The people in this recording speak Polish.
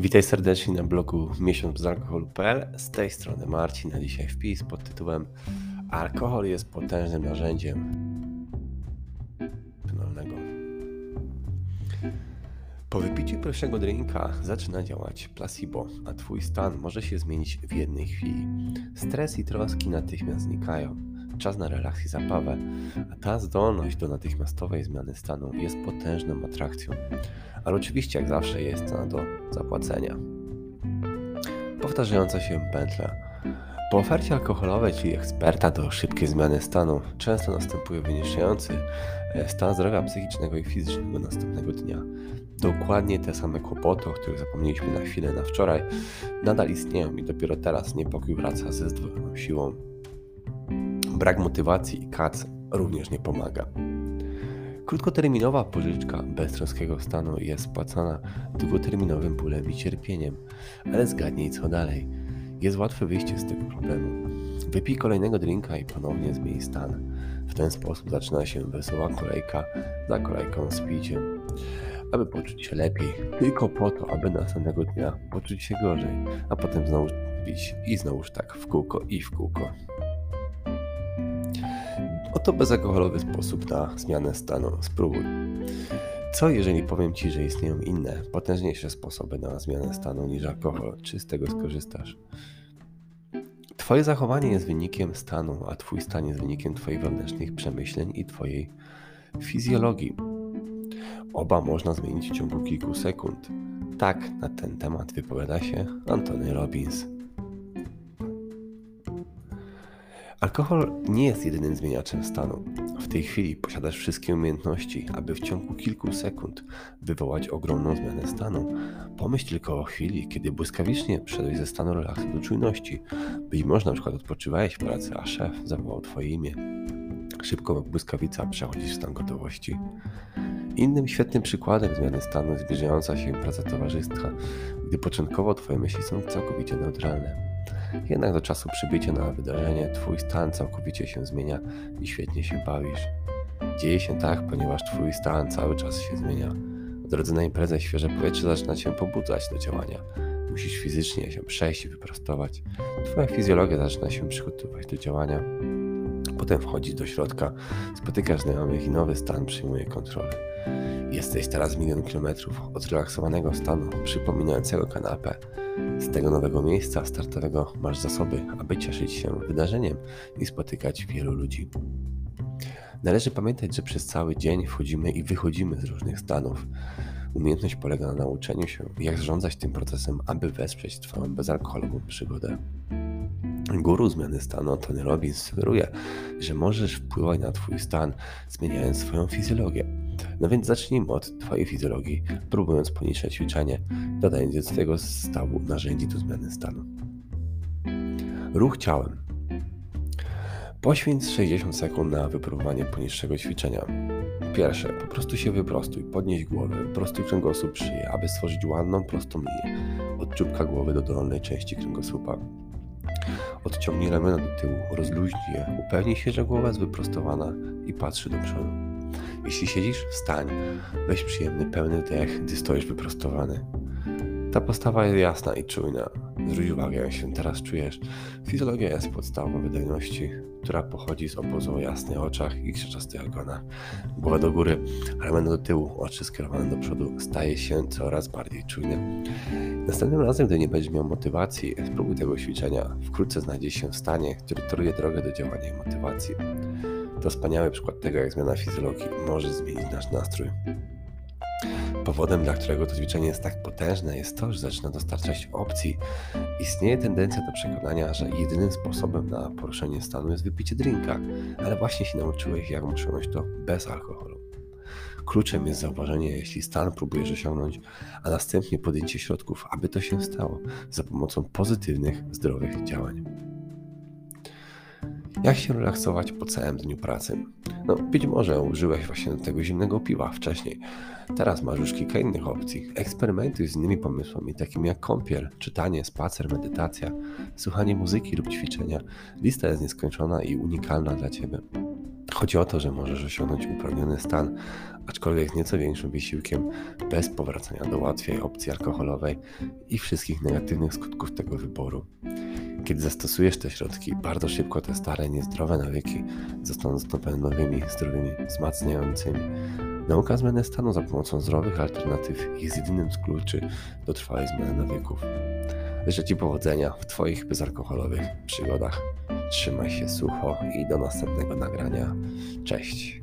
Witaj serdecznie na blogu miesiąc Z tej strony Marcin, a dzisiaj wpis pod tytułem Alkohol jest potężnym narzędziem penalnego. Po wypiciu pierwszego drinka zaczyna działać placebo, a twój stan może się zmienić w jednej chwili. Stres i troski natychmiast znikają. Czas na relaks i zabawę, a ta zdolność do natychmiastowej zmiany stanu jest potężną atrakcją ale oczywiście jak zawsze jest cena do zapłacenia. Powtarzająca się pętla. Po ofercie alkoholowej, czyli eksperta do szybkiej zmiany stanu, często następuje wyniszczający e, stan zdrowia psychicznego i fizycznego następnego dnia. Dokładnie te same kłopoty, o których zapomnieliśmy na chwilę na wczoraj, nadal istnieją i dopiero teraz niepokój wraca ze zdwojoną siłą. Brak motywacji i kac również nie pomaga. Krótkoterminowa pożyczka beztroskiego stanu jest spłacana długoterminowym bólem i cierpieniem, ale zgadnij co dalej. Jest łatwe wyjście z tego problemu. Wypij kolejnego drinka i ponownie zmień stan. W ten sposób zaczyna się wesoła kolejka za kolejką z piciem. Aby poczuć się lepiej, tylko po to, aby następnego dnia poczuć się gorzej, a potem znowu pić i znowuż tak w kółko i w kółko. Oto bezalkoholowy sposób na zmianę stanu. Spróbuj. Co jeżeli powiem Ci, że istnieją inne, potężniejsze sposoby na zmianę stanu niż alkohol? Czy z tego skorzystasz? Twoje zachowanie jest wynikiem stanu, a Twój stan jest wynikiem Twoich wewnętrznych przemyśleń i Twojej fizjologii. Oba można zmienić w ciągu kilku sekund. Tak na ten temat wypowiada się Antony Robbins. Alkohol nie jest jedynym zmieniaczem stanu. W tej chwili posiadasz wszystkie umiejętności, aby w ciągu kilku sekund wywołać ogromną zmianę stanu. Pomyśl tylko o chwili, kiedy błyskawicznie przeszedłeś ze stanu relaksu do czujności. Być może na przykład odpoczywałeś w pracy, a szef zawołał Twoje imię. Szybko jak błyskawica przechodzisz w stan gotowości. Innym świetnym przykładem zmiany stanu jest zbliżająca się praca towarzyska, gdy początkowo Twoje myśli są całkowicie neutralne. Jednak do czasu przybycia na wydarzenie Twój stan całkowicie się zmienia i świetnie się bawisz. Dzieje się tak, ponieważ Twój stan cały czas się zmienia. W drodze na imprezę świeże powietrze zaczyna Cię pobudzać do działania. Musisz fizycznie się przejść i wyprostować. Twoja fizjologia zaczyna się przygotowywać do działania. Potem wchodzisz do środka, spotykasz znajomych i nowy stan przyjmuje kontrolę. Jesteś teraz milion kilometrów od zrelaksowanego stanu, przypominającego kanapę. Z tego nowego miejsca startowego masz zasoby, aby cieszyć się wydarzeniem i spotykać wielu ludzi. Należy pamiętać, że przez cały dzień wchodzimy i wychodzimy z różnych stanów. Umiejętność polega na nauczeniu się, jak zarządzać tym procesem, aby wesprzeć Twoją bezalkoholową przygodę. Guru zmiany stanu Tony Robbins sugeruje, że możesz wpływać na Twój stan, zmieniając swoją fizjologię. No więc zacznijmy od Twojej fizjologii, próbując poniższe ćwiczenie, dodając do tego stawu narzędzi do zmiany stanu. Ruch ciałem. Poświęć 60 sekund na wypróbowanie poniższego ćwiczenia. Pierwsze, po prostu się wyprostuj, podnieś głowę, wyprostuj kręgosłup szyję, aby stworzyć ładną, prostą linię od czubka głowy do dolnej części kręgosłupa. Odciągnij ramiona do tyłu, rozluźnij je, upewnij się, że głowa jest wyprostowana i patrzy do przodu. Jeśli siedzisz, wstań. Weź przyjemny, pełny dech, gdy stoisz wyprostowany. Ta postawa jest jasna i czujna. Zwróć uwagę, jak się teraz czujesz. Fizjologia jest podstawą wydajności, która pochodzi z obozu o jasnych oczach i krzaczastych ogonach. Głowa do góry, ramiona do tyłu, oczy skierowane do przodu staje się coraz bardziej czujny. Następnym razem, gdy nie będziesz miał motywacji, spróbuj tego ćwiczenia. Wkrótce znajdziesz się w stanie, który toruje drogę do działania i motywacji. To wspaniały przykład tego, jak zmiana fizjologii może zmienić nasz nastrój. Powodem, dla którego to ćwiczenie jest tak potężne, jest to, że zaczyna dostarczać opcji. Istnieje tendencja do przekonania, że jedynym sposobem na poruszenie stanu jest wypicie drinka, ale właśnie się nauczyłeś, jak muszę robić to bez alkoholu. Kluczem jest zauważenie, jeśli stan próbujesz osiągnąć, a następnie podjęcie środków, aby to się stało za pomocą pozytywnych, zdrowych działań. Jak się relaksować po całym dniu pracy? No, być może użyłeś właśnie tego zimnego piwa wcześniej. Teraz masz już kilka innych opcji. Eksperymentuj z innymi pomysłami, takimi jak kąpiel, czytanie, spacer, medytacja, słuchanie muzyki lub ćwiczenia. Lista jest nieskończona i unikalna dla Ciebie. Chodzi o to, że możesz osiągnąć uprawniony stan, aczkolwiek nieco większym wysiłkiem, bez powracania do łatwiej opcji alkoholowej i wszystkich negatywnych skutków tego wyboru. Kiedy zastosujesz te środki, bardzo szybko te stare, niezdrowe nawyki zostaną zastąpione nowymi, zdrowymi, wzmacniającymi. Nauka zmiany stanu za pomocą zdrowych alternatyw jest jedynym z kluczy do trwałej zmiany nawyków. Życzę Ci powodzenia w Twoich bezalkoholowych przygodach. Trzymaj się sucho i do następnego nagrania. Cześć.